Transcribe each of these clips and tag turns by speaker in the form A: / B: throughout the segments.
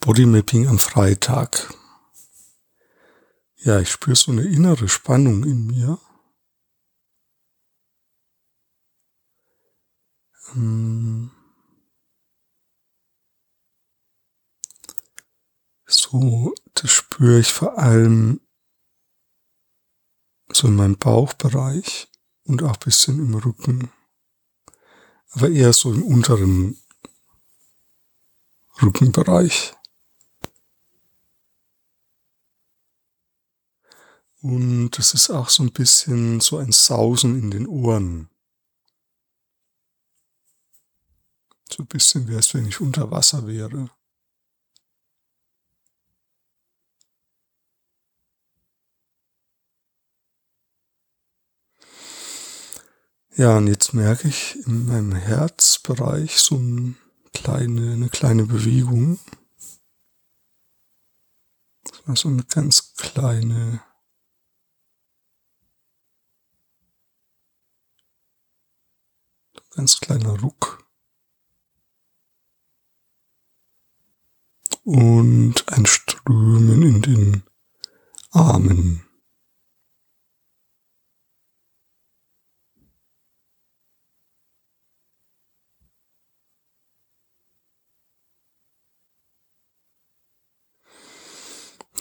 A: Bodymapping am Freitag. Ja, ich spüre so eine innere Spannung in mir. Ähm, so, das spüre ich vor allem so in meinem Bauchbereich und auch bisschen im Rücken. Aber eher so im unteren Rückenbereich. Und es ist auch so ein bisschen so ein Sausen in den Ohren. So ein bisschen wie es, wenn ich unter Wasser wäre. Ja, und jetzt merke ich in meinem Herzbereich so eine kleine, eine kleine Bewegung. Das war so eine ganz kleine ganz kleiner Ruck. Und ein Strömen in den Armen.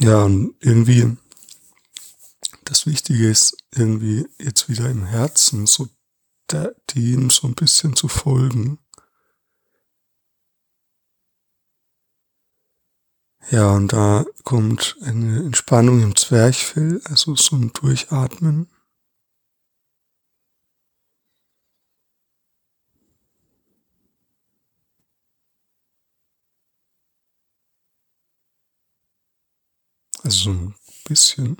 A: Ja, irgendwie das Wichtige ist irgendwie jetzt wieder im Herzen so der, dem so ein bisschen zu folgen. Ja, und da kommt eine Entspannung im Zwerchfell, also so ein Durchatmen. Also so ein bisschen.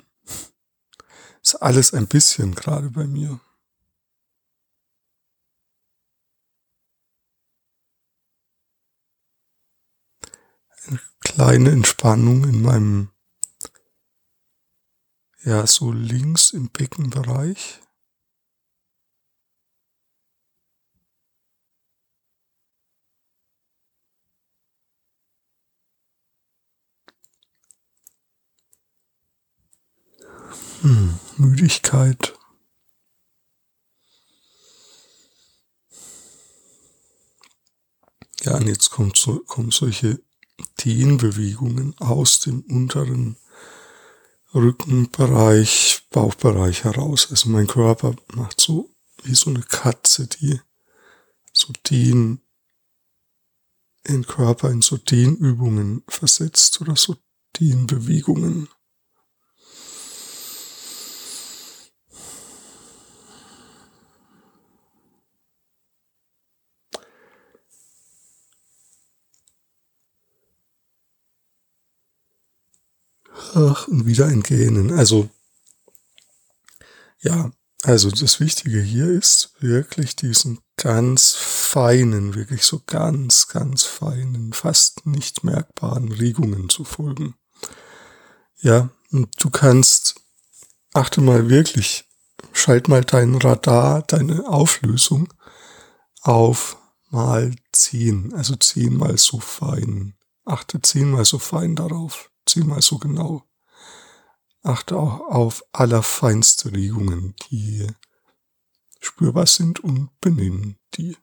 A: Ist alles ein bisschen gerade bei mir. Kleine Entspannung in meinem, ja, so links im Beckenbereich. Hm, Müdigkeit. Ja, und jetzt kommt so, kommen solche Dehnbewegungen aus dem unteren Rückenbereich, Bauchbereich heraus. Also mein Körper macht so wie so eine Katze, die so den, den Körper in so Dehnübungen versetzt oder so Dehnbewegungen. Ach, und wieder ein Gähnen. Also, ja, also das Wichtige hier ist wirklich diesen ganz feinen, wirklich so ganz, ganz feinen, fast nicht merkbaren Regungen zu folgen. Ja, und du kannst, achte mal wirklich, schalt mal dein Radar, deine Auflösung auf mal zehn, also zehnmal so fein. Achte zehnmal so fein darauf zehnmal so genau. Achte auch auf allerfeinste Regungen, die spürbar sind und benennen die.